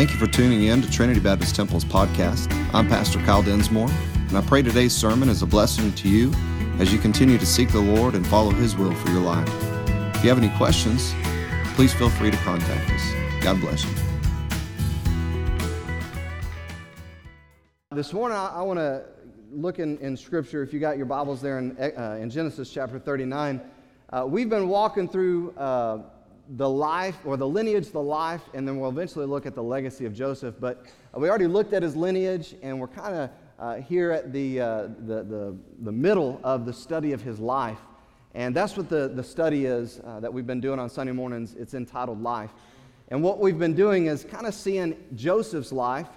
Thank you for tuning in to Trinity Baptist Temple's podcast. I'm Pastor Kyle Densmore, and I pray today's sermon is a blessing to you as you continue to seek the Lord and follow His will for your life. If you have any questions, please feel free to contact us. God bless you. This morning, I, want to look in, in Scripture. If you got your Bibles there in, uh, in Genesis chapter 39, uh, we've been walking through uh, the life or the lineage, the life, and then we'll eventually look at the legacy of Joseph. But we already looked at his lineage, and we're kind of uh, here at the, uh, the, the, the, middle of the study of his life. And that's what the, the study is uh, that we've been doing on Sunday mornings. It's entitled Life. And what we've been doing is kind of seeing Joseph's life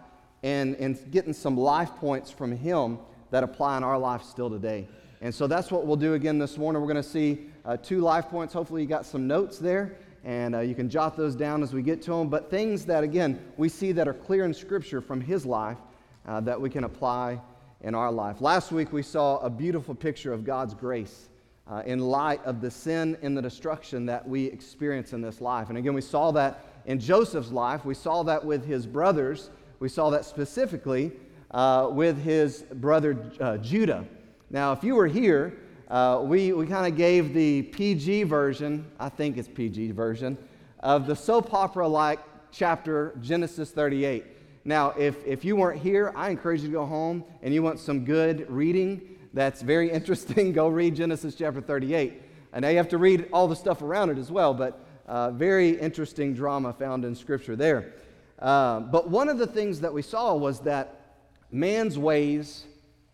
and, and getting some life points from him that apply in our life still today. And so that's what we'll do again this morning. We're going to see uh, two life points. Hopefully, you got some notes there and uh, you can jot those down as we get to them. But things that, again, we see that are clear in Scripture from his life uh, that we can apply in our life. Last week, we saw a beautiful picture of God's grace uh, in light of the sin and the destruction that we experience in this life. And again, we saw that in Joseph's life, we saw that with his brothers, we saw that specifically uh, with his brother uh, Judah. Now, if you were here, uh, we, we kind of gave the PG version, I think it's PG version, of the soap opera like chapter Genesis 38. Now, if, if you weren't here, I encourage you to go home and you want some good reading that's very interesting, go read Genesis chapter 38. And now you have to read all the stuff around it as well, but uh, very interesting drama found in Scripture there. Uh, but one of the things that we saw was that man's ways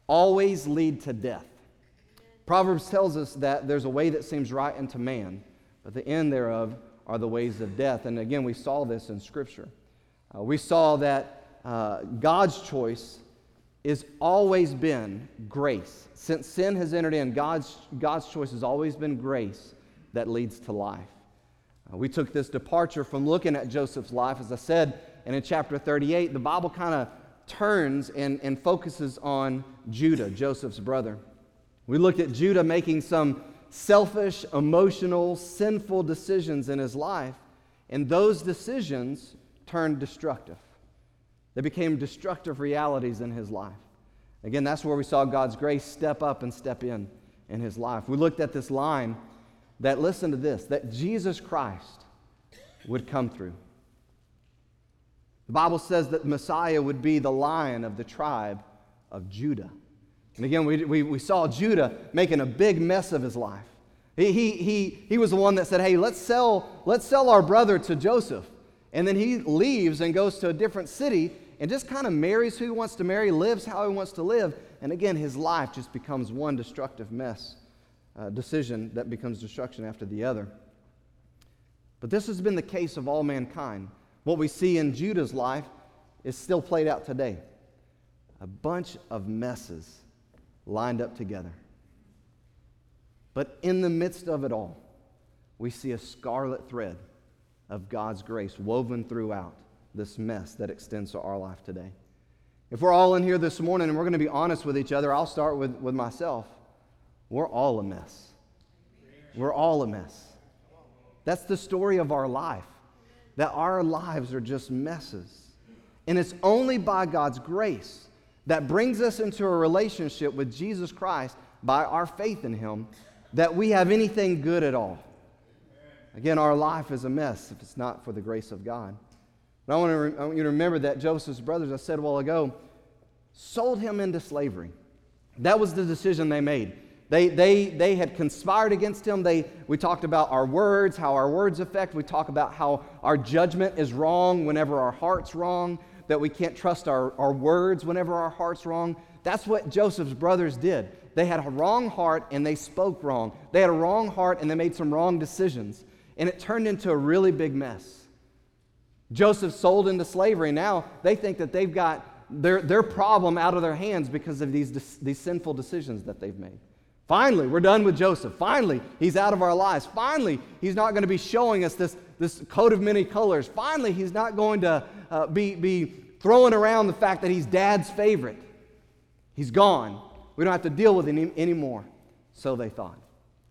always lead to death. Proverbs tells us that there's a way that seems right unto man, but the end thereof are the ways of death. And again, we saw this in Scripture. Uh, we saw that uh, God's choice has always been grace. Since sin has entered in, God's, God's choice has always been grace that leads to life. Uh, we took this departure from looking at Joseph's life, as I said, and in chapter 38, the Bible kind of turns and, and focuses on Judah, Joseph's brother. We looked at Judah making some selfish, emotional, sinful decisions in his life, and those decisions turned destructive. They became destructive realities in his life. Again, that's where we saw God's grace step up and step in in his life. We looked at this line that, listen to this, that Jesus Christ would come through. The Bible says that Messiah would be the lion of the tribe of Judah. And again, we, we, we saw Judah making a big mess of his life. He, he, he, he was the one that said, Hey, let's sell, let's sell our brother to Joseph. And then he leaves and goes to a different city and just kind of marries who he wants to marry, lives how he wants to live. And again, his life just becomes one destructive mess, uh, decision that becomes destruction after the other. But this has been the case of all mankind. What we see in Judah's life is still played out today a bunch of messes lined up together. But in the midst of it all, we see a scarlet thread of God's grace woven throughout this mess that extends to our life today. If we're all in here this morning and we're going to be honest with each other, I'll start with, with myself. We're all a mess. We're all a mess. That's the story of our life, that our lives are just messes. And it's only by God's grace that brings us into a relationship with Jesus Christ by our faith in Him that we have anything good at all. Again, our life is a mess if it's not for the grace of God. But I want, re- I want you to remember that Joseph's brothers, I said a while ago, sold him into slavery. That was the decision they made. They, they, they had conspired against him. They, we talked about our words, how our words affect. We talk about how our judgment is wrong whenever our heart's wrong that we can't trust our, our words whenever our heart's wrong. That's what Joseph's brothers did. They had a wrong heart and they spoke wrong. They had a wrong heart and they made some wrong decisions. And it turned into a really big mess. Joseph sold into slavery. Now they think that they've got their, their problem out of their hands because of these, these sinful decisions that they've made. Finally, we're done with Joseph. Finally, he's out of our lives. Finally, he's not going to be showing us this, this coat of many colors. Finally, he's not going to uh, be, be throwing around the fact that he's dad's favorite. He's gone. We don't have to deal with him anymore. So they thought.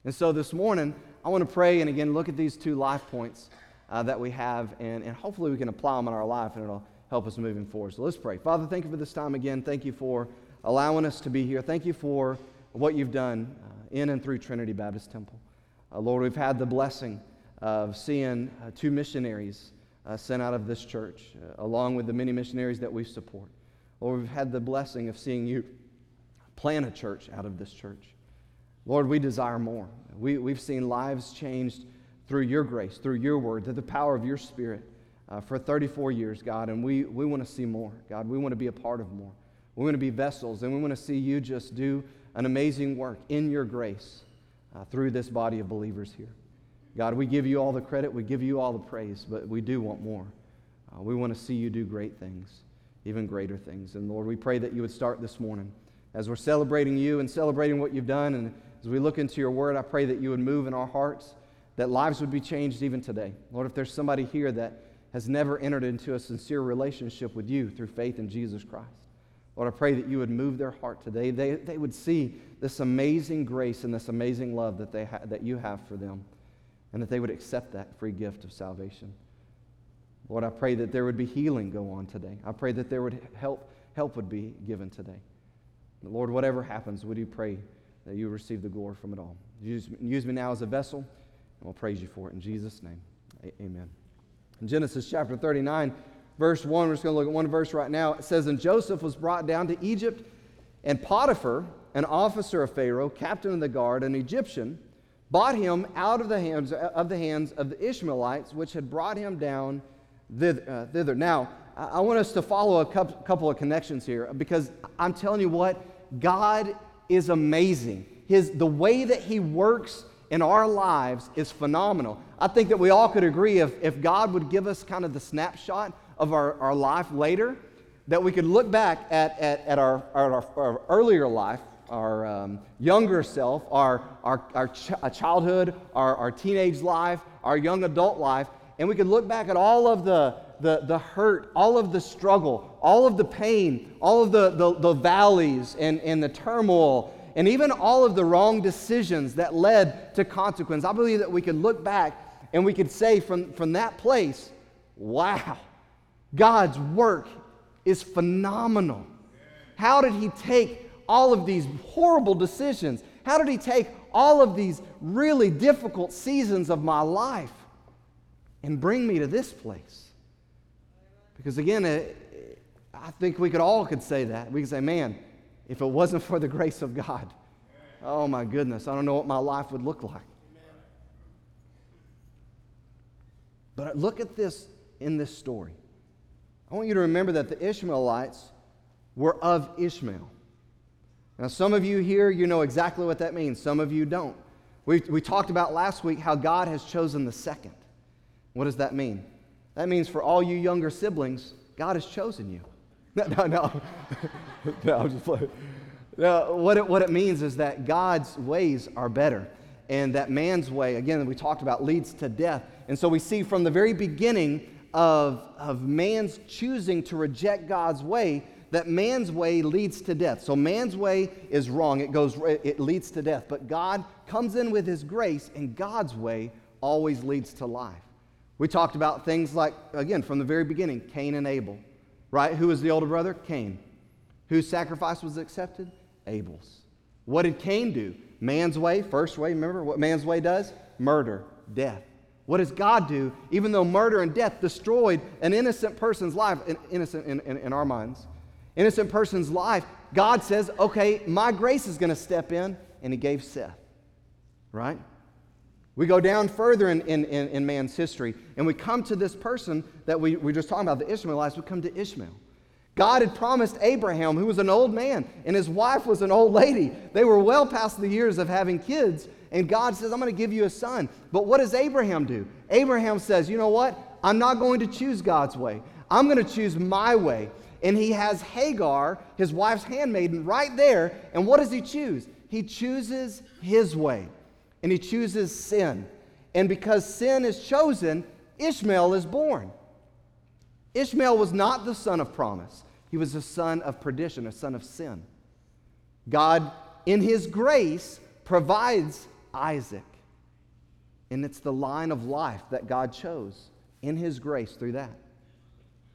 And so this morning, I want to pray and again look at these two life points uh, that we have, and, and hopefully we can apply them in our life, and it'll, help us moving forward. So let's pray. Father, thank you for this time again. Thank you for allowing us to be here. Thank you for what you've done uh, in and through Trinity Baptist Temple. Uh, Lord, we've had the blessing of seeing uh, two missionaries sent out of this church, along with the many missionaries that we support. Lord, we've had the blessing of seeing you plant a church out of this church. Lord, we desire more. We, we've seen lives changed through your grace, through your word, through the power of your spirit uh, for 34 years, God, and we, we want to see more. God, we want to be a part of more. We want to be vessels, and we want to see you just do an amazing work in your grace uh, through this body of believers here. God, we give you all the credit, we give you all the praise, but we do want more. Uh, we want to see you do great things, even greater things. And Lord, we pray that you would start this morning as we're celebrating you and celebrating what you've done. And as we look into your word, I pray that you would move in our hearts, that lives would be changed even today. Lord, if there's somebody here that has never entered into a sincere relationship with you through faith in Jesus Christ, Lord, I pray that you would move their heart today. They, they would see this amazing grace and this amazing love that, they ha- that you have for them, and that they would accept that free gift of salvation. Lord, I pray that there would be healing go on today. I pray that there would help, help would be given today. Lord, whatever happens, would you pray that you receive the glory from it all? Use, use me now as a vessel, and we'll praise you for it. In Jesus' name, amen. In Genesis chapter 39, verse 1, we're just going to look at one verse right now. It says, And Joseph was brought down to Egypt, and Potiphar, an officer of Pharaoh, captain of the guard, an Egyptian, bought him out of the hands of the, hands of the Ishmaelites, which had brought him down uh, thither. Now, I want us to follow a couple of connections here because I'm telling you what, God is amazing. His, the way that He works in our lives is phenomenal. I think that we all could agree if, if God would give us kind of the snapshot of our, our life later, that we could look back at, at, at our, our, our earlier life, our um, younger self, our, our, our ch- childhood, our, our teenage life, our young adult life, and we could look back at all of the, the, the hurt, all of the struggle, all of the pain, all of the, the, the valleys and, and the turmoil, and even all of the wrong decisions that led to consequence. I believe that we could look back and we could say from, from that place, wow, God's work is phenomenal. How did He take all of these horrible decisions? How did He take all of these really difficult seasons of my life and bring me to this place? Because again, it, I think we could all could say that. We could say, man, if it wasn't for the grace of God, oh my goodness, I don't know what my life would look like. But look at this in this story. I want you to remember that the Ishmaelites were of Ishmael. Now, some of you here, you know exactly what that means. Some of you don't. We, we talked about last week how God has chosen the second. What does that mean? That means for all you younger siblings, God has chosen you. No, no, no. no I'm just playing. No, what it, what it means is that God's ways are better. And that man's way, again, we talked about, leads to death. And so we see from the very beginning of, of man's choosing to reject God's way that man's way leads to death. So man's way is wrong. It goes it leads to death. But God comes in with his grace and God's way always leads to life. We talked about things like, again, from the very beginning, Cain and Abel, right? Who was the older brother? Cain. Whose sacrifice was accepted? Abel's. What did Cain do? Man's way, first way, remember what man's way does? Murder, death. What does God do? Even though murder and death destroyed an innocent person's life, innocent in, in, in our minds, innocent person's life, God says, okay, my grace is going to step in, and He gave Seth, right? We go down further in, in, in, man's history, and we come to this person that we, we just talking about, the Ishmaelites. We come to Ishmael. God had promised Abraham, who was an old man, and his wife was an old lady. They were well past the years of having kids, and God says, I'm going to give you a son. But what does Abraham do? Abraham says, You know what? I'm not going to choose God's way, I'm going to choose my way. And he has Hagar, his wife's handmaiden, right there. And what does he choose? He chooses his way and he chooses sin. And because sin is chosen, Ishmael is born. Ishmael was not the son of promise, he was a son of perdition, a son of sin. God, in his grace, provides Isaac. And it's the line of life that God chose in his grace through that.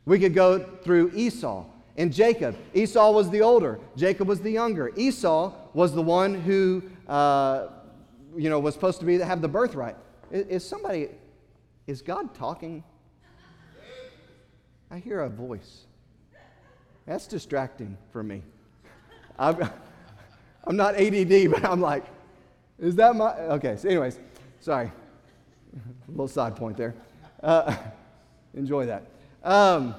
We could go through Esau and Jacob. Esau was the older, Jacob was the younger. Esau was the one who, uh, you know, was supposed to be have the birthright. Is, is somebody, is God talking? I hear a voice. That's distracting for me. I'm, I'm not ADD, but I'm like, is that my. Okay, so, anyways, sorry. A little side point there. Uh, enjoy that. Um,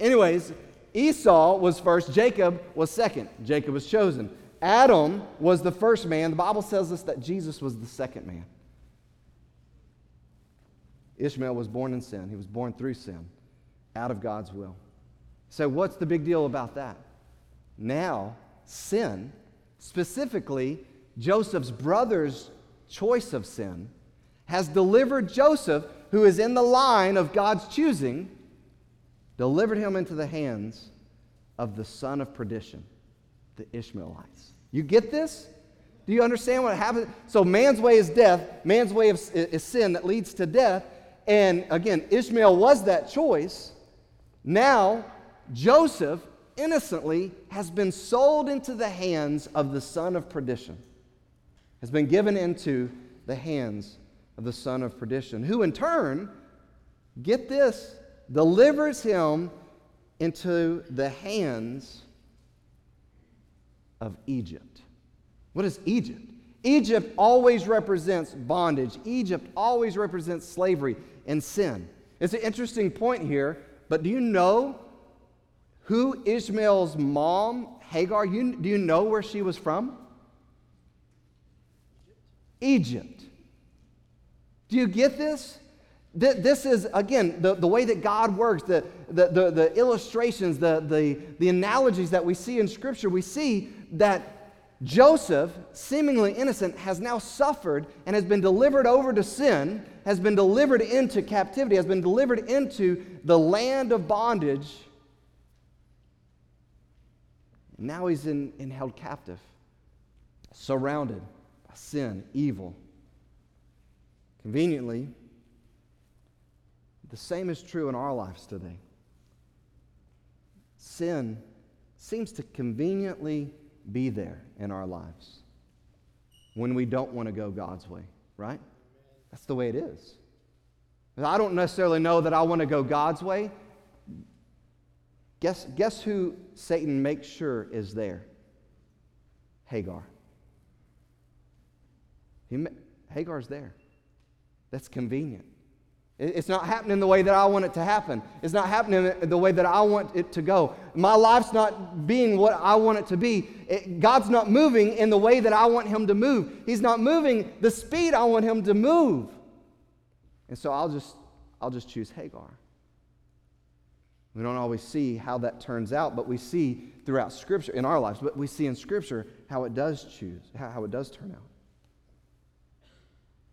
anyways, Esau was first, Jacob was second. Jacob was chosen. Adam was the first man. The Bible tells us that Jesus was the second man. Ishmael was born in sin, he was born through sin, out of God's will. So, what's the big deal about that? Now, sin, specifically Joseph's brother's choice of sin, has delivered Joseph, who is in the line of God's choosing, delivered him into the hands of the son of perdition, the Ishmaelites. You get this? Do you understand what happened? So, man's way is death, man's way is, is sin that leads to death. And again, Ishmael was that choice. Now, Joseph innocently has been sold into the hands of the son of perdition, has been given into the hands of the son of perdition, who in turn, get this, delivers him into the hands of Egypt. What is Egypt? Egypt always represents bondage. Egypt always represents slavery and sin. It's an interesting point here, but do you know who Ishmael's mom, Hagar, you, do you know where she was from? Egypt. Do you get this? This is, again, the, the way that God works, the, the, the, the illustrations, the, the, the analogies that we see in Scripture. We see that Joseph, seemingly innocent, has now suffered and has been delivered over to sin, has been delivered into captivity, has been delivered into the land of bondage. Now he's in, in held captive, surrounded sin, evil. Conveniently, the same is true in our lives today. Sin seems to conveniently be there in our lives when we don't want to go God's way, right? That's the way it is. I don't necessarily know that I want to go God's way. Guess, guess who Satan makes sure is there? Hagar. He, Hagar's there. That's convenient. It's not happening the way that I want it to happen. It's not happening the way that I want it to go. My life's not being what I want it to be. It, God's not moving in the way that I want Him to move. He's not moving the speed I want Him to move. And so I'll just, I'll just choose Hagar. We don't always see how that turns out, but we see throughout Scripture, in our lives, but we see in Scripture how it does choose, how it does turn out.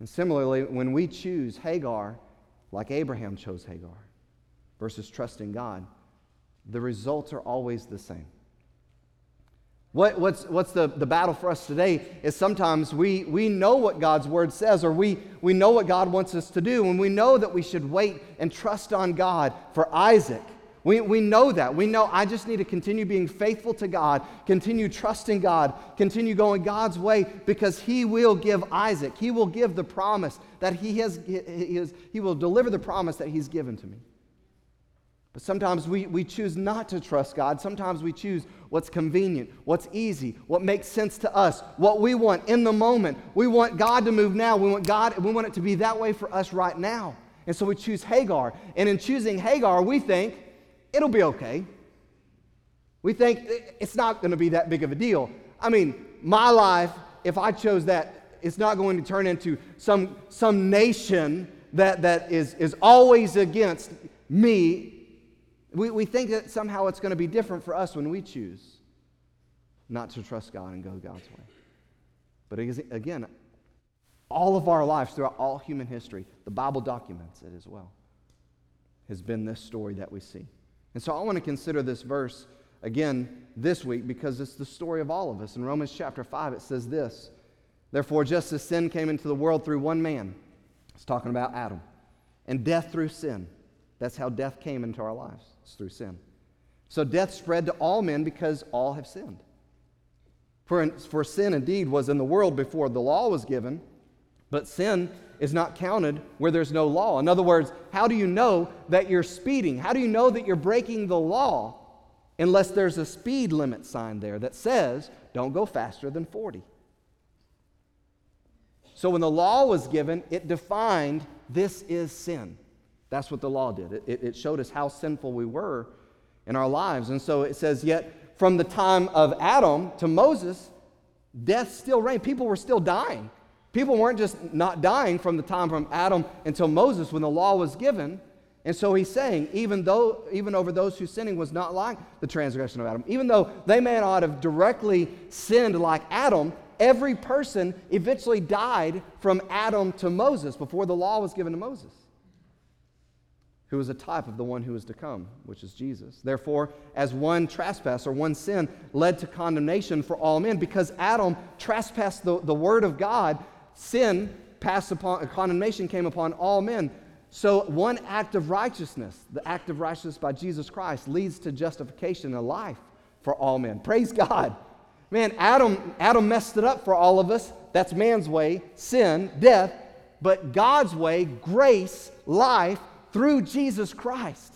And similarly, when we choose Hagar, like Abraham chose Hagar versus trusting God, the results are always the same. What, what's what's the, the battle for us today is sometimes we, we know what God's word says, or we, we know what God wants us to do, and we know that we should wait and trust on God for Isaac. We, we know that. We know I just need to continue being faithful to God, continue trusting God, continue going God's way because He will give Isaac. He will give the promise that He has, He, has, he will deliver the promise that He's given to me. But sometimes we, we choose not to trust God. Sometimes we choose what's convenient, what's easy, what makes sense to us, what we want in the moment. We want God to move now. We want God, we want it to be that way for us right now. And so we choose Hagar. And in choosing Hagar, we think, it'll be okay. We think it's not going to be that big of a deal. I mean, my life, if I chose that, it's not going to turn into some, some nation that, that is, is always against me. We, we think that somehow it's going to be different for us when we choose not to trust God and go God's way. But again, all of our lives, throughout all human history, the Bible documents it as well, has been this story that we see. And so I want to consider this verse again this week because it's the story of all of us. In Romans chapter 5, it says this Therefore, just as sin came into the world through one man, it's talking about Adam, and death through sin. That's how death came into our lives, it's through sin. So death spread to all men because all have sinned. For, for sin indeed was in the world before the law was given, but sin is not counted where there's no law. In other words, how do you know that you're speeding? How do you know that you're breaking the law unless there's a speed limit sign there that says, don't go faster than 40? So when the law was given, it defined this is sin. That's what the law did. It, it, showed us how sinful we were in our lives. And so it says, Yet from the time of Adam to Moses, death still reigned. People were still dying. People weren't just not dying from the time from Adam until Moses when the law was given. And so he's saying, even though, even over those whose sinning was not like the transgression of Adam, even though they may not have directly sinned like Adam, every person eventually died from Adam to Moses before the law was given to Moses who is a type of the one who is to come, which is Jesus. Therefore, as one trespass or one sin led to condemnation for all men, because Adam trespassed the, the word of God, sin passed upon, condemnation came upon all men. So, one act of righteousness, the act of righteousness by Jesus Christ, leads to justification and life for all men. Praise God. Man, Adam, Adam messed it up for all of us. That's man's way, sin, death. But God's way, grace, life, through Jesus Christ.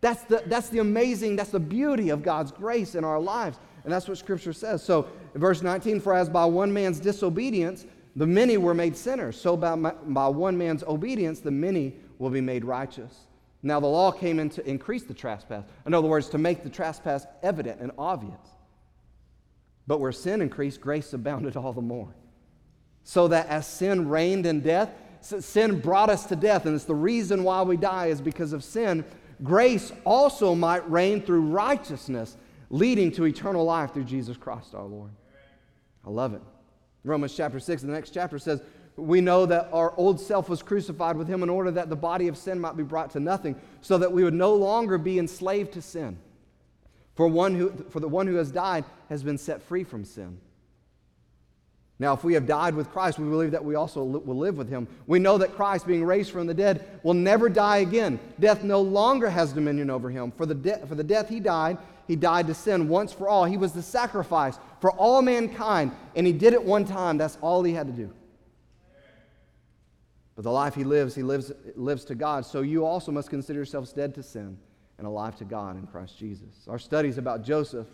That's the, that's the amazing, that's the beauty of God's grace in our lives. And that's what Scripture says. So, verse 19, for as by one man's disobedience the many were made sinners, so by, by one man's obedience the many will be made righteous. Now, the law came in to increase the trespass. In other words, to make the trespass evident and obvious. But where sin increased, grace abounded all the more. So that as sin reigned in death, sin brought us to death, and it's the reason why we die is because of sin. Grace also might reign through righteousness, leading to eternal life through Jesus Christ our Lord. I love it. Romans chapter 6, the next chapter says, We know that our old self was crucified with him in order that the body of sin might be brought to nothing, so that we would no longer be enslaved to sin. For, one who, for the one who has died has been set free from sin. Now, if we have died with Christ, we believe that we also will live with him. We know that Christ, being raised from the dead, will never die again. Death no longer has dominion over him. For the, de- for the death he died, he died to sin once for all. He was the sacrifice for all mankind, and he did it one time. That's all he had to do. But the life he lives, he lives, lives to God. So you also must consider yourselves dead to sin and alive to God in Christ Jesus. Our studies about Joseph,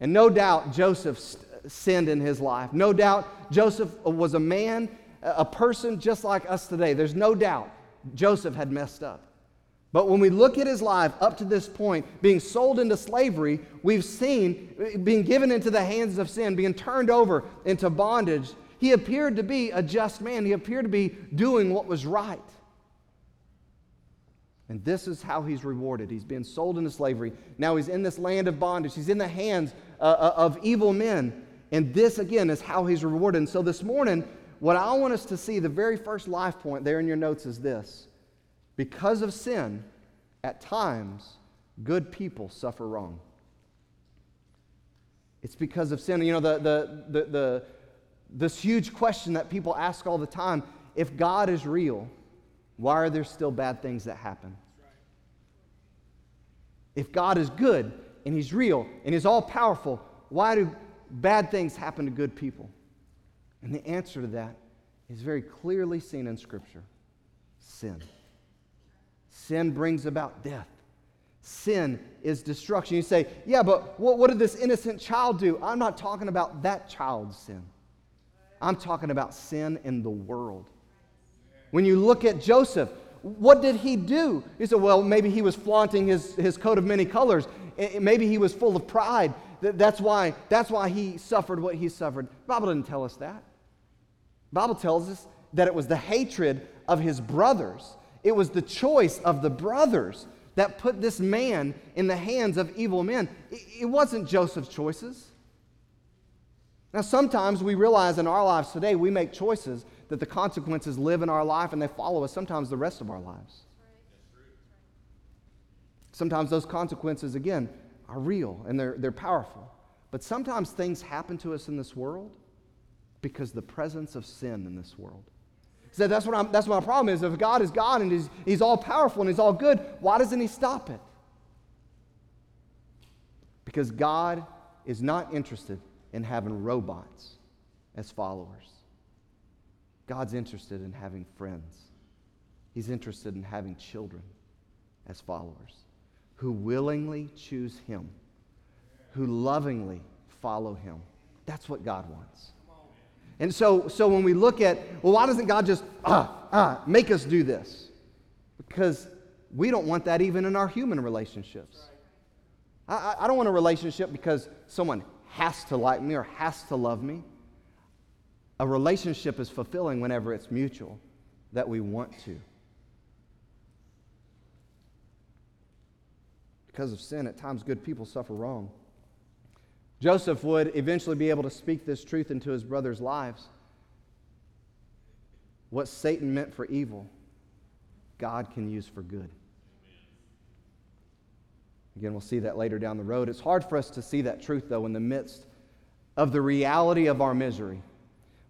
and no doubt Joseph sinned in his life. No doubt Joseph was a man, a person just like us today. There's no doubt Joseph had messed up. But when we look at his life up to this point, being sold into slavery, we've seen being given into the hands of sin, being turned over into bondage. He appeared to be a just man. He appeared to be doing what was right. And this is how he's rewarded. He's been sold into slavery. Now he's in this land of bondage. He's in the hands uh, uh of evil men. And this, again, is how he's rewarded. And so this morning, what I want us to see, the very first life point there in your notes is this. Because of sin, at times, good people suffer wrong. It's because of sin. You know, the, the, the, the, this huge question that people ask all the time if God is real, why are there still bad things that happen? If God is good and He's real and He's all powerful, why do bad things happen to good people? And the answer to that is very clearly seen in Scripture sin. Sin brings about death. Sin is destruction. You say, yeah, but what, what did this innocent child do? I'm not talking about that child's sin. I'm talking about sin in the world. When you look at Joseph, what did he do? You say, well, maybe he was flaunting his, his coat of many colors. Eh, eh, maybe he was full of pride. That's why, that's why he suffered what he suffered. The Bible didn't tell us that. The Bible tells us that it was the hatred of his brothers. It was the choice of the brothers that put this man in the hands of evil men. It wasn't Joseph's choices. Now, sometimes we realize in our lives today we make choices that the consequences live in our life and they follow us sometimes the rest of our lives. Sometimes those consequences, again, are real and they're, they're powerful. But sometimes things happen to us in this world because the presence of sin in this world. Said, that's what, I'm, that's my problem is. If God is God and he's, he's all powerful and He's all good, why doesn't He stop it? Because God is not interested in having robots as followers. God's interested in having friends. He's interested in having children as followers who willingly choose Him, who lovingly follow Him. That's what God wants. And so, so when we look at, well, why doesn't God just ah, ah, make us do this? Because we don't want that even in our human relationships. I, I don't want a relationship because someone has to like me or has to love me. A relationship is fulfilling whenever it's mutual, that we want to. Because of sin, at times good people suffer wrong. Joseph would eventually be able to speak this truth into his brothers' lives. What Satan meant for evil, God can use for good. Again, we'll see that later down the road. It's hard for us to see that truth, though, in the midst of the reality of our misery.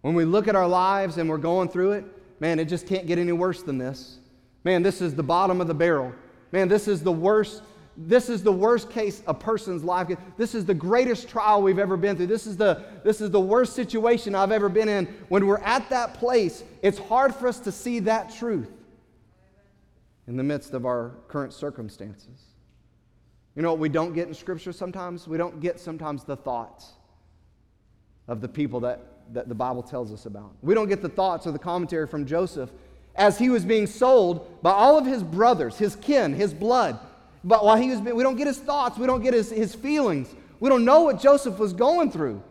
When we look at our lives and we're going through it, man, it just can't get any worse than this. Man, this is the bottom of the barrel. Man, this is the worst. This is the worst case a person's life. This is the greatest trial we've ever been through. This is the, this is the worst situation I've ever been in. When we're at that place, it's hard for us to see that truth in the midst of our current circumstances. You know what we don't get in Scripture sometimes? We don't get sometimes the thoughts of the people that, that the Bible tells us about. We don't get the thoughts or the commentary from Joseph as he was being sold by all of his brothers, his kin, his blood. But while he was we don't get his thoughts, we don't get his, his feelings. We don't know what Joseph was going through.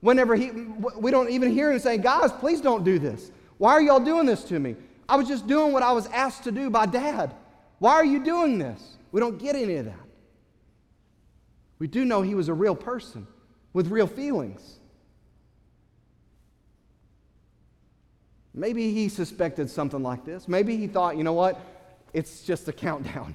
Whenever he, we don't even hear him saying, Guys, please don't do this. Why are y'all doing this to me? I was just doing what I was asked to do by dad. Why are you doing this? We don't get any of that. We do know he was a real person with real feelings. Maybe he suspected something like this. Maybe he thought, you know what? It's just a countdown.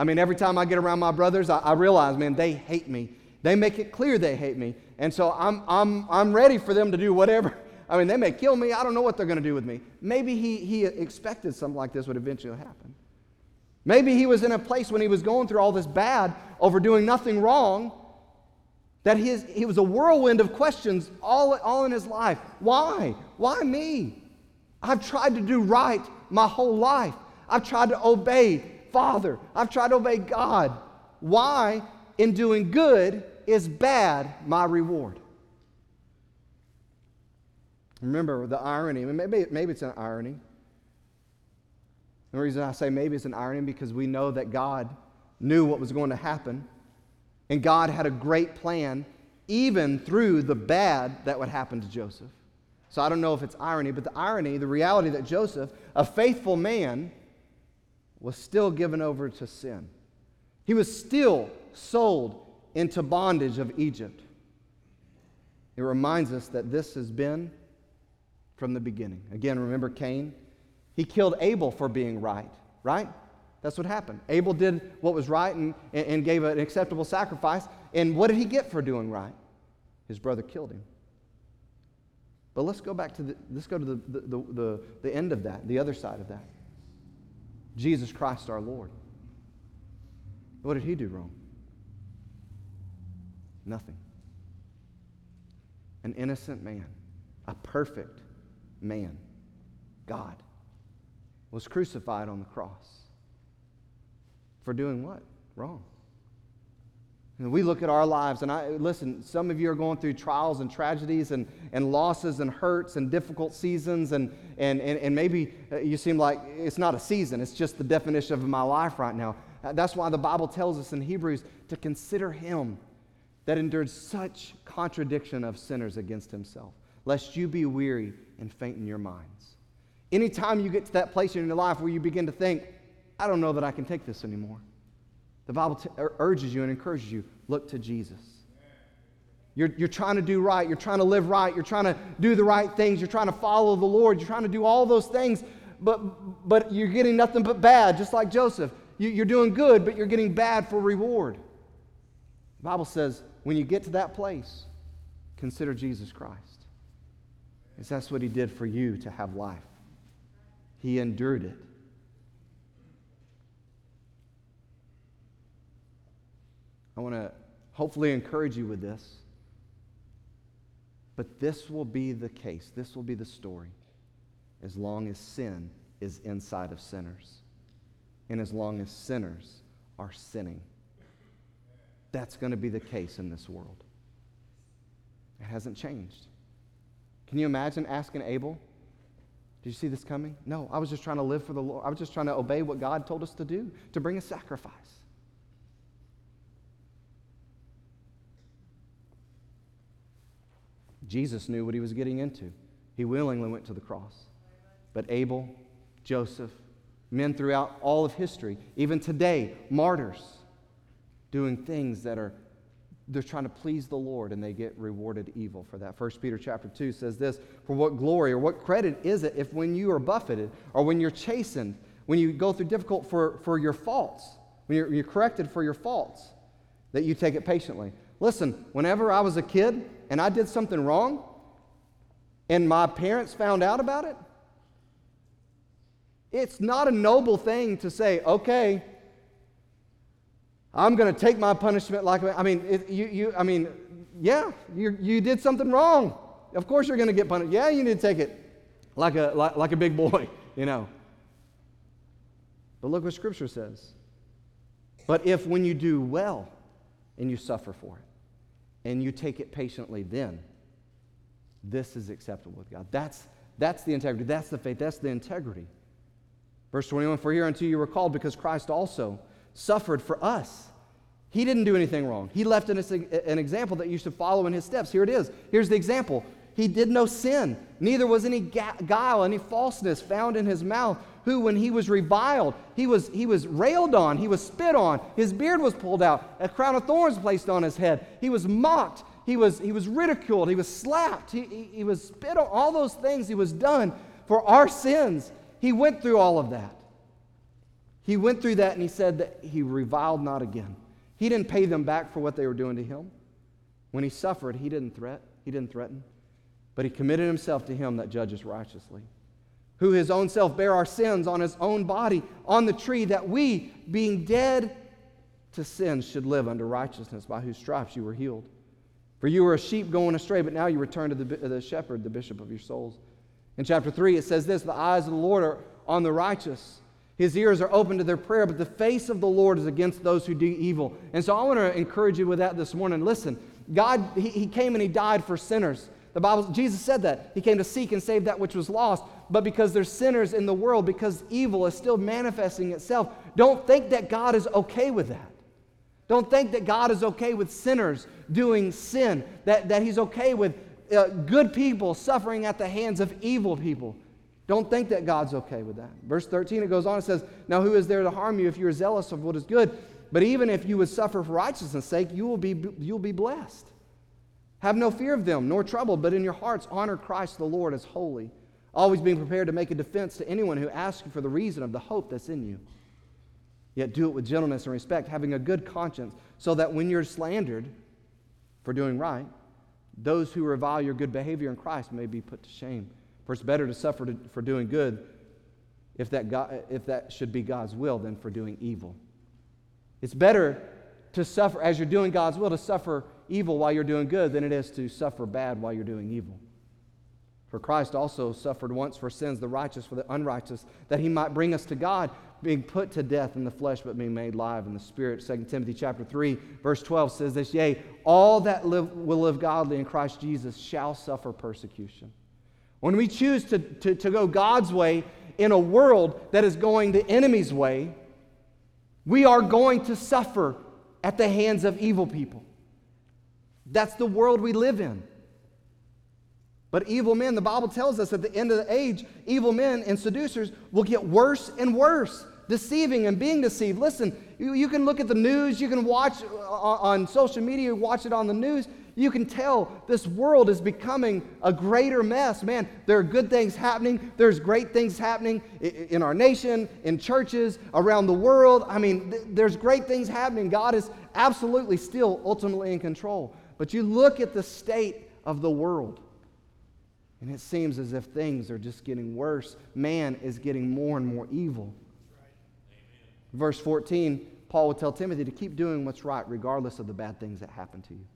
I mean, every time I get around my brothers, I, I, realize, man, they hate me. They make it clear they hate me. And so I'm, I'm, I'm ready for them to do whatever. I mean, they may kill me. I don't know what they're going to do with me. Maybe he, he expected something like this would eventually happen. Maybe he was in a place when he was going through all this bad over doing nothing wrong, that his, he was a whirlwind of questions all, all in his life. Why? Why me? I've tried to do right my whole life. I've tried to obey Father. I've tried to obey God. Why, in doing good, is bad my reward? Remember the irony. Maybe, maybe it's an irony. The reason I say maybe it's an irony because we know that God knew what was going to happen, and God had a great plan even through the bad that would happen to Joseph. So I don't know if it's irony, but the irony, the reality that Joseph, a faithful man, was still given over to sin. He was still sold into bondage of Egypt. It reminds us that this has been from the beginning. Again, remember Cain? He killed Abel for being right, right? That's what happened. Abel did what was right and, and gave an acceptable sacrifice. And what did he get for doing right? His brother killed him. But let's go back to the, let's go to the, the, the, the end of that, the other side of that. Jesus Christ our Lord. What did he do wrong? Nothing. An innocent man, a perfect man, God was crucified on the cross. For doing what? Wrong. And we look at our lives, and I listen, some of you are going through trials and tragedies and, and losses and hurts and difficult seasons, and, and, and, and maybe uh, you seem like it's not a season, it's just the definition of my life right now. That's why the Bible tells us in Hebrews to consider him that endured such contradiction of sinners against himself, lest you be weary and faint in your minds. Anytime you get to that place in your life where you begin to think, I don't know that I can take this anymore, the Bible t- urges you and encourages you look to Jesus. You're, you're trying to do right. You're trying to live right. You're trying to do the right things. You're trying to follow the Lord. You're trying to do all those things, but, but you're getting nothing but bad, just like Joseph. You, you're doing good, but you're getting bad for reward. The Bible says when you get to that place, consider Jesus Christ. Because that's what he did for you to have life He endured it. I want to hopefully encourage you with this. But this will be the case, this will be the story, as long as sin is inside of sinners, and as long as sinners are sinning. That's going to be the case in this world. It hasn't changed. Can you imagine asking Abel, Did you see this coming? No, I was just trying to live for the Lord. I was just trying to obey what God told us to do, to bring a sacrifice. Jesus knew what he was getting into. He willingly went to the cross. But Abel, Joseph, men throughout all of history, even today, martyrs, doing things that are they're trying to please the Lord and they get rewarded evil for that. 1 Peter chapter 2 says this For what glory or what credit is it if when you are buffeted or when you're chastened, when you go through difficult for, for your faults, when you're, you're corrected for your faults, that you take it patiently? Listen, whenever I was a kid and I did something wrong and my parents found out about it, it's not a noble thing to say, okay, I'm going to take my punishment like I mean, it, you, you, I mean, yeah, you, you did something wrong. Of course you're going to get punished. Yeah, you need to take it like a, like, like a big boy, you know. But look what Scripture says. But if when you do well and you suffer for it, and you take it patiently, then this is acceptable with God. That's, that's the integrity. That's the faith. That's the integrity. Verse 21 For hereunto you were called because Christ also suffered for us. He didn't do anything wrong. He left us an example that you should follow in his steps. Here it is. Here's the example. He did no sin, neither was any guile, any falseness found in his mouth. Who, when he was reviled, he was, he was railed on, he was spit on, his beard was pulled out, a crown of thorns placed on his head. He was mocked, he was, he was ridiculed, he was slapped, he, he, he was spit on. All those things he was done for our sins. He went through all of that. He went through that and he said that he reviled not again. He didn't pay them back for what they were doing to him. When he suffered, he didn't threat, he didn't threaten, but he committed himself to him that judges righteously. Who his own self bare our sins on his own body on the tree, that we, being dead to sin, should live under righteousness, by whose stripes you were healed. For you were a sheep going astray, but now you return to the, the shepherd, the bishop of your souls. In chapter 3, it says this The eyes of the Lord are on the righteous. His ears are open to their prayer, but the face of the Lord is against those who do evil. And so I want to encourage you with that this morning. Listen, God, he, he came and He died for sinners. The Bible, Jesus said that. He came to seek and save that which was lost. But because there's sinners in the world, because evil is still manifesting itself, don't think that God is okay with that. Don't think that God is okay with sinners doing sin, that, that He's okay with uh, good people suffering at the hands of evil people. Don't think that God's okay with that. Verse 13, it goes on, it says, Now who is there to harm you if you are zealous of what is good? But even if you would suffer for righteousness' sake, you will be, you'll be blessed. Have no fear of them, nor trouble, but in your hearts honor Christ the Lord as holy, always being prepared to make a defense to anyone who asks you for the reason of the hope that's in you. Yet do it with gentleness and respect, having a good conscience, so that when you're slandered for doing right, those who revile your good behavior in Christ may be put to shame. For it's better to suffer to, for doing good if that, God, if that should be God's will than for doing evil. It's better to suffer, as you're doing God's will, to suffer evil while you're doing good than it is to suffer bad while you're doing evil. For Christ also suffered once for sins, the righteous for the unrighteous, that he might bring us to God, being put to death in the flesh, but being made alive in the spirit. 2 Timothy chapter 3, verse 12 says this Yea, all that live, will live godly in Christ Jesus shall suffer persecution. When we choose to, to, to go God's way in a world that is going the enemy's way, we are going to suffer at the hands of evil people. That's the world we live in. But evil men, the Bible tells us at the end of the age, evil men and seducers will get worse and worse, deceiving and being deceived. Listen, you, can look at the news, you can watch uh, on social media, watch it on the news, you can tell this world is becoming a greater mess. Man, there are good things happening. There's great things happening in our nation, in churches, around the world. I mean, there's great things happening. God is absolutely still ultimately in control. But you look at the state of the world. And it seems as if things are just getting worse. Man is getting more and more evil. Verse 14, Paul would tell Timothy to keep doing what's right, regardless of the bad things that happen to you.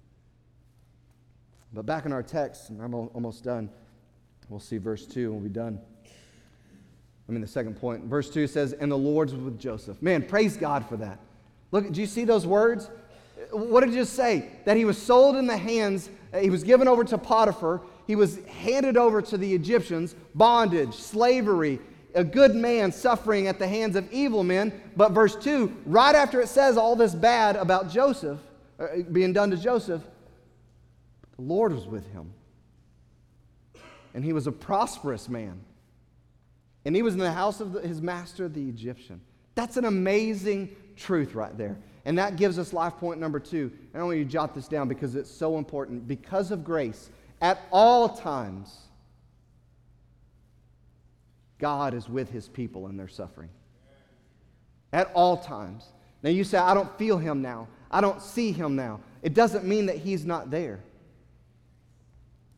But back in our text, and I'm almost done, we'll see verse 2 and we'll be done. I mean, the second point. Verse 2 says, And the Lord's was with Joseph. Man, praise God for that. Look, do you see those words? What did just say? That he was sold in the hands, he was given over to Potiphar, he was handed over to the Egyptians, bondage, slavery, a good man suffering at the hands of evil men. But verse 2, right after it says all this bad about Joseph, uh, being done to Joseph, the Lord was with him. And he was a prosperous man. And he was in the house of the, his master, the Egyptian. That's an amazing truth right there. And that gives us life point number two. And I want you to jot this down because it's so important. Because of grace, at all times, God is with his people in their suffering. At all times. Now you say, I don't feel him now. I don't see him now. It doesn't mean that he's not there.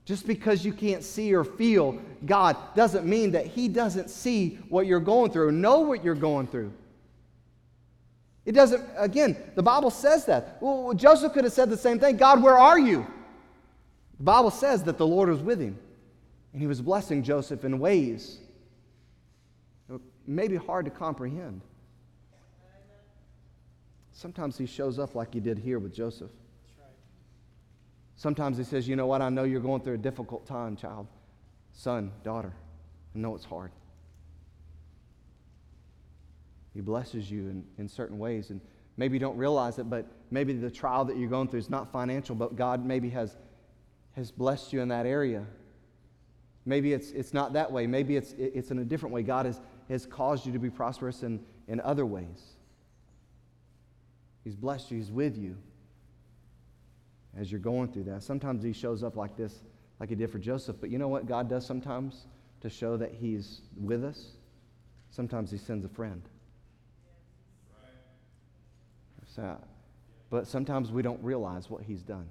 Just because you can't see or feel God doesn't mean that He doesn't see what you're going through, know what you're going through. It doesn't, again, the Bible says that. Well, Joseph could have said the same thing God, where are you? The Bible says that the Lord was with him, and He was blessing Joseph in ways that may be hard to comprehend. Sometimes He shows up like He did here with Joseph. Sometimes he says, You know what? I know you're going through a difficult time, child, son, daughter. I know it's hard. He blesses you in, in certain ways. And maybe you don't realize it, but maybe the trial that you're going through is not financial, but God maybe has, has blessed you in that area. Maybe it's, it's not that way. Maybe it's, it's in a different way. God has, has caused you to be prosperous in, in other ways. He's blessed you, He's with you as you're going through that. Sometimes he shows up like this, like he did for Joseph. But you know what God does sometimes to show that he's with us? Sometimes he sends a friend. But sometimes we don't realize what he's done.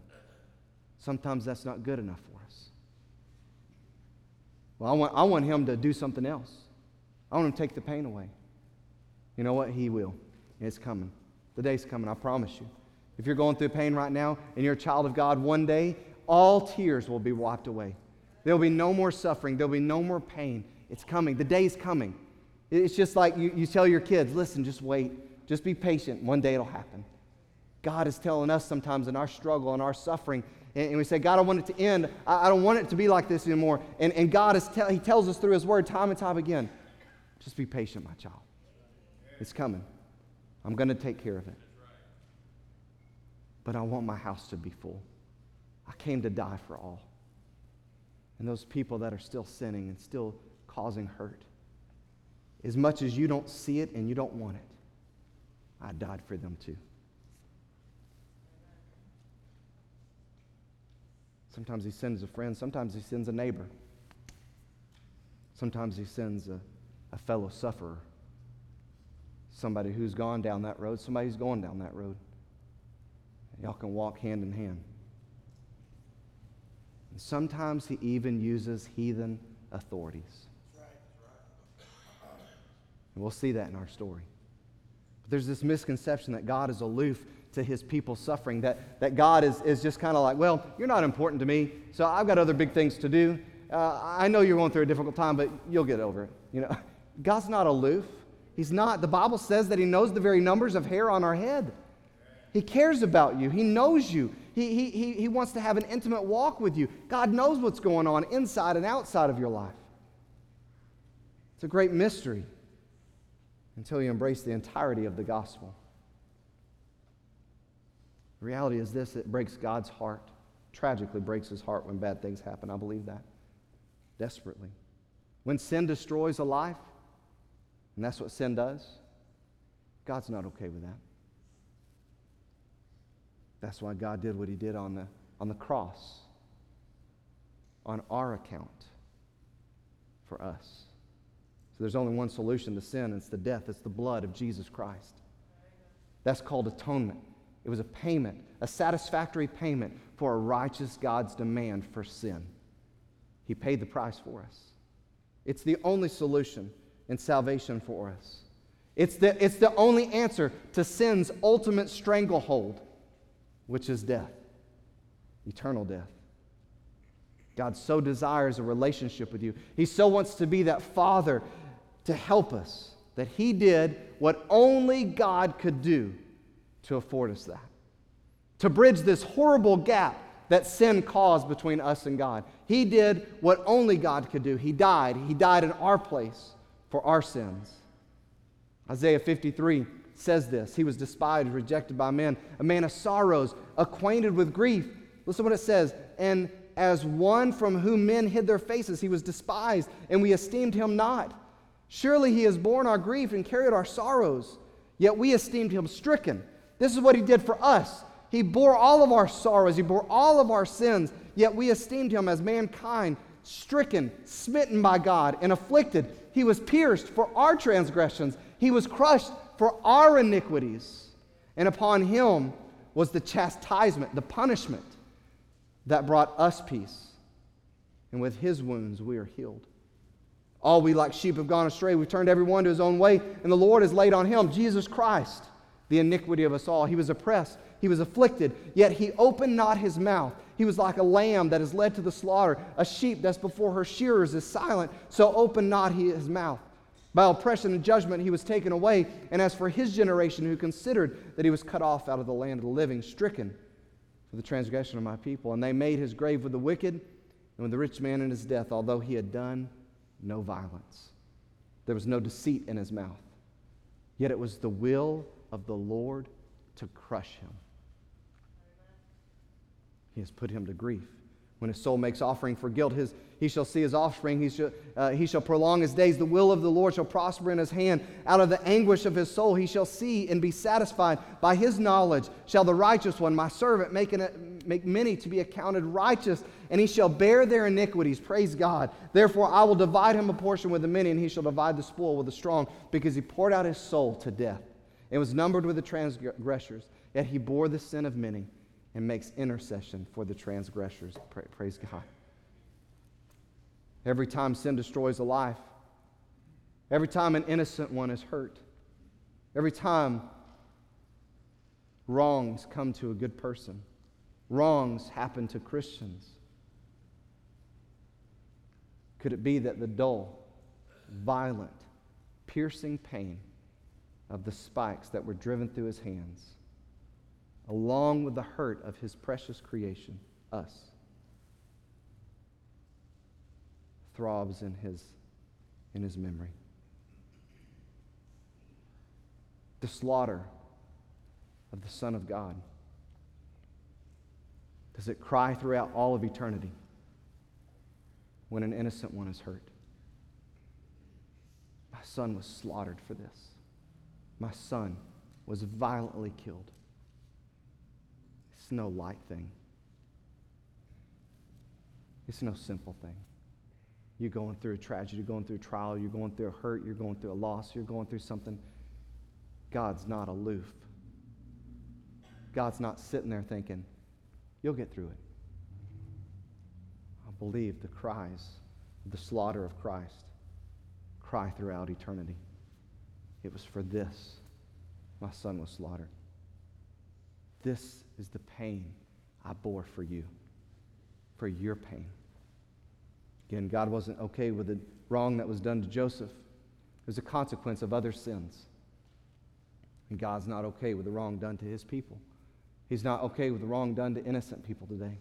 Sometimes that's not good enough for us. Well, I want, I want him to do something else. I want him to take the pain away. You know what? He will. It's coming. The day's coming, I promise you. If you're going through pain right now and you're a child of God, one day all tears will be wiped away. There'll be no more suffering. There'll be no more pain. It's coming. The day's coming. It's just like you, you tell your kids listen, just wait. Just be patient. One day it'll happen. God is telling us sometimes in our struggle and our suffering, and, we say, God, I want it to end. I, I, don't want it to be like this anymore. And, and God is tell, He tells us through His Word time and time again just be patient, my child. It's coming. I'm going to take care of it but I want my house to be full. I came to die for all. And those people that are still sinning and still causing hurt, as much as you don't see it and you don't want it, I died for them too. Sometimes he sends a friend, sometimes he sends a neighbor, sometimes he sends a, a fellow sufferer, somebody who's gone down that road, somebody who's going down that road. Y'all can walk hand in hand. And sometimes he even uses heathen authorities. And we'll see that in our story. But there's this misconception that God is aloof to his people suffering, that, that God is, is just kind of like, well, you're not important to me, so I've got other big things to do. Uh, I know you're going through a difficult time, but you'll get over it. You know, God's not aloof. He's not. The Bible says that he knows the very numbers of hair on our head. He cares about you. He knows you. He, he, he wants to have an intimate walk with you. God knows what's going on inside and outside of your life. It's a great mystery until you embrace the entirety of the gospel. The reality is this it breaks God's heart, tragically breaks his heart when bad things happen. I believe that desperately. When sin destroys a life, and that's what sin does, God's not okay with that. That's why God did what he did on the, on the cross, on our account, for us. So there's only one solution to sin it's the death, it's the blood of Jesus Christ. That's called atonement. It was a payment, a satisfactory payment for a righteous God's demand for sin. He paid the price for us. It's the only solution and salvation for us. It's the, it's the only answer to sin's ultimate stranglehold, which is death, eternal death. God so desires a relationship with you. He so wants to be that father to help us that He did what only God could do to afford us that. To bridge this horrible gap that sin caused between us and God. He did what only God could do. He died. He died in our place for our sins. Isaiah 53 says this He was despised, rejected by men, a man of sorrows, acquainted with grief. Listen to what it says. And as one from whom men hid their faces, he was despised, and we esteemed him not. Surely he has borne our grief and carried our sorrows, yet we esteemed him stricken. This is what he did for us. He bore all of our sorrows, he bore all of our sins, yet we esteemed him as mankind, stricken, smitten by God, and afflicted. He was pierced for our transgressions, he was crushed for our iniquities. And upon him was the chastisement, the punishment that brought us peace. And with his wounds we are healed. All we like sheep have gone astray. We've turned every one to his own way, and the Lord has laid on him, Jesus Christ, the iniquity of us all. He was oppressed, he was afflicted, yet he opened not his mouth. He was like a lamb that is led to the slaughter, a sheep that's before her shearers is silent, so open not he his mouth. By oppression and judgment he was taken away, and as for his generation who considered that he was cut off out of the land of the living, stricken for the transgression of my people. And they made his grave with the wicked and with the rich man in his death, although he had done no violence. There was no deceit in his mouth. Yet it was the will of the Lord to crush him. He has put him to grief. When his soul makes offering for guilt, his, he shall see his offspring. He shall, uh, he shall prolong his days. The will of the Lord shall prosper in his hand. Out of the anguish of his soul, he shall see and be satisfied. By his knowledge shall the righteous one, my servant, make, an, make many to be accounted righteous, and he shall bear their iniquities. Praise God. Therefore, I will divide him a portion with the many, and he shall divide the spoil with the strong, because he poured out his soul to death and was numbered with the transgressors. Yet he bore the sin of many and makes intercession for the transgressors. Praise God. Every time sin destroys a life, every time an innocent one is hurt, every time wrongs come to a good person, wrongs happen to Christians, could it be that the dull, violent, piercing pain of the spikes that were driven through his hands along with the hurt of his precious creation, us, throbs in his, in his memory. The slaughter of the Son of God. Does it cry throughout all of eternity when an innocent one is hurt? My son was slaughtered for this. My son was violently killed. It's no light thing. It's no simple thing. You're going through a tragedy, you're going through a trial, you're going through a hurt, you're going through a loss, you're going through something. God's not aloof. God's not sitting there thinking, you'll get through it. I believe the cries the slaughter of Christ cry throughout eternity. It was for this my son was slaughtered. This is the pain I bore for you, for your pain. Again, God wasn't okay with the wrong that was done to Joseph. It was a consequence of other sins. And God's not okay with the wrong done to his people. He's not okay with the wrong done to innocent people today.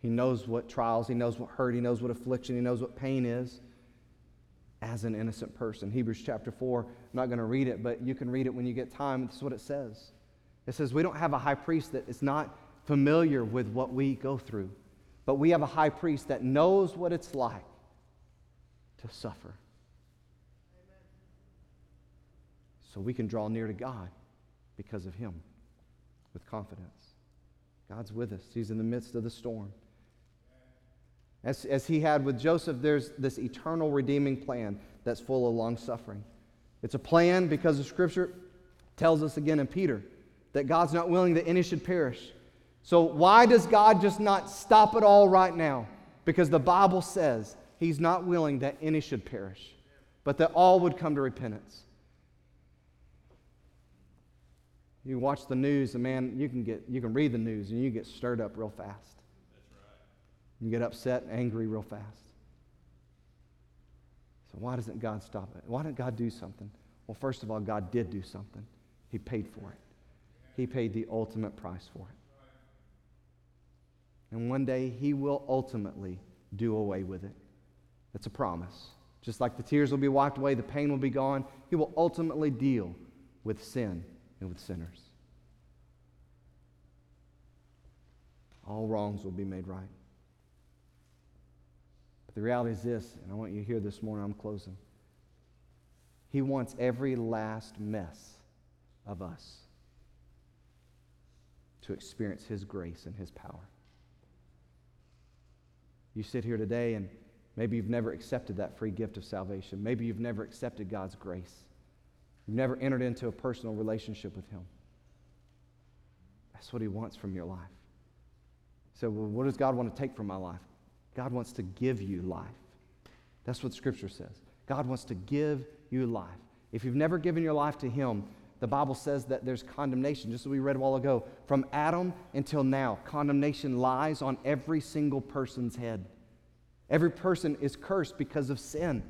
He knows what trials, he knows what hurt, he knows what affliction, he knows what pain is as an innocent person. Hebrews chapter 4, I'm not going to read it, but you can read it when you get time. This is what it says. It says we don't have a high priest that is not familiar with what we go through, but we have a high priest that knows what it's like to suffer. So we can draw near to God because of him with confidence. God's with us, He's in the midst of the storm. As, as he had with Joseph, there's this eternal redeeming plan that's full of long suffering. It's a plan because the scripture tells us again in Peter that God's not willing that any should perish, So, why does God just not stop it all right now? Because the Bible says He's not willing that any should perish, but that all would come to repentance. You watch the news, and man, you can get you can read the news and you get stirred up real fast. That's right. You get upset and angry real fast. So why doesn't God stop it? Why didn't God do something? Well, first of all, God did do something. He paid for it. He paid the ultimate price for it. And one day he will ultimately do away with it. That's a promise. Just like the tears will be wiped away, the pain will be gone, he will ultimately deal with sin and with sinners. All wrongs will be made right. But the reality is this, and I want you to hear this morning, I'm closing. He wants every last mess of us to experience His grace and His power. You sit here today and maybe you've never accepted that free gift of salvation. Maybe you've never accepted God's grace. You've never entered into a personal relationship with Him. That's what He wants from your life. So, well, what does God want to take from my life? God wants to give you life. That's what Scripture says. God wants to give you life. If you've never given your life to Him, the Bible says that there's condemnation, just as we read a while ago. From Adam until now, condemnation lies on every single person's head. Every person is cursed because of sin.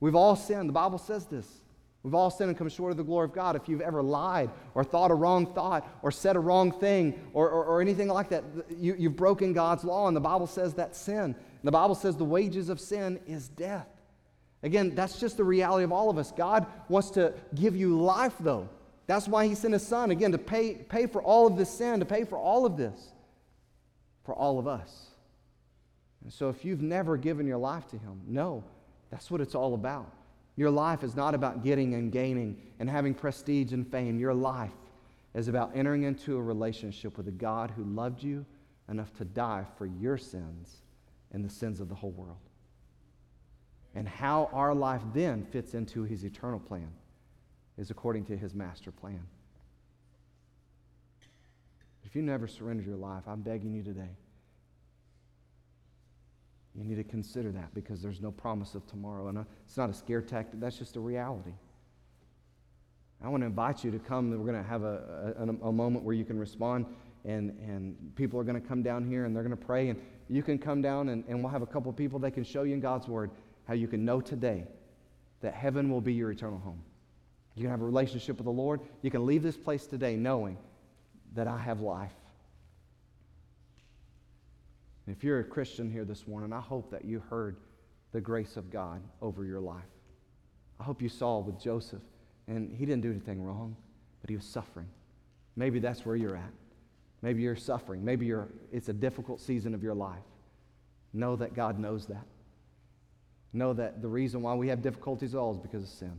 We've all sinned. The Bible says this. We've all sinned and come short of the glory of God. If you've ever lied or thought a wrong thought or said a wrong thing or, or, or anything like that, you, you've broken God's law, and the Bible says that's sin. And the Bible says the wages of sin is death. Again, that's just the reality of all of us. God wants to give you life, though. That's why He sent His Son, again, to pay, pay for all of this sin, to pay for all of this, for all of us. And so if you've never given your life to Him, no, that's what it's all about. Your life is not about getting and gaining and having prestige and fame. Your life is about entering into a relationship with a God who loved you enough to die for your sins and the sins of the whole world. And how our life then fits into his eternal plan is according to his master plan. If you never surrendered your life, I'm begging you today you need to consider that because there's no promise of tomorrow. And uh, it's not a scare tactic, that's just a reality. I want to invite you to come. We're going to have a, a, a moment where you can respond, and, and people are going to come down here and they're going to pray. And you can come down, and, and we'll have a couple people that can show you in God's Word how you can know today that heaven will be your eternal home. You can have a relationship with the Lord. You can leave this place today knowing that I have life. If you're a Christian here this morning, I hope that you heard the grace of God over your life. I hope you saw with Joseph, and he didn't do anything wrong, but he was suffering. Maybe that's where you're at. Maybe you're suffering. Maybe you're, it's a difficult season of your life. Know that God knows that. Know that the reason why we have difficulties at all is because of sin.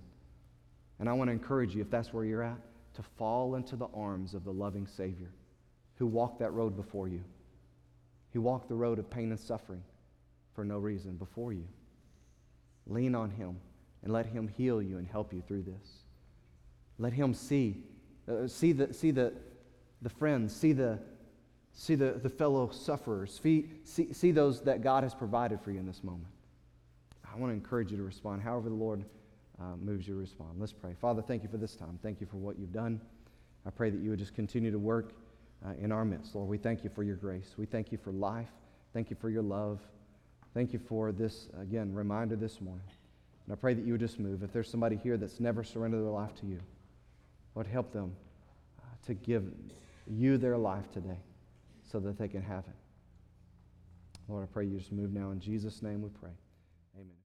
And I want to encourage you, if that's where you're at, to fall into the arms of the loving Savior who walked that road before you. He walked the road of pain and suffering for no reason before you. Lean on Him and let Him heal you and help you through this. Let Him see, uh, see, the, see the, the friends, see, the, see the, the fellow sufferers, see, see, see those that God has provided for you in this moment. I want to encourage you to respond however the Lord uh, moves you to respond. Let's pray. Father, thank you for this time. Thank you for what you've done. I pray that you would just continue to work uh, in our midst. Lord, we thank you for your grace. We thank you for life. Thank you for your love. Thank you for this, again, reminder this morning. And I pray that you would just move. If there's somebody here that's never surrendered their life to you, Lord, help them uh, to give you their life today so that they can have it. Lord, I pray you just move now. In Jesus' name we pray. Amen.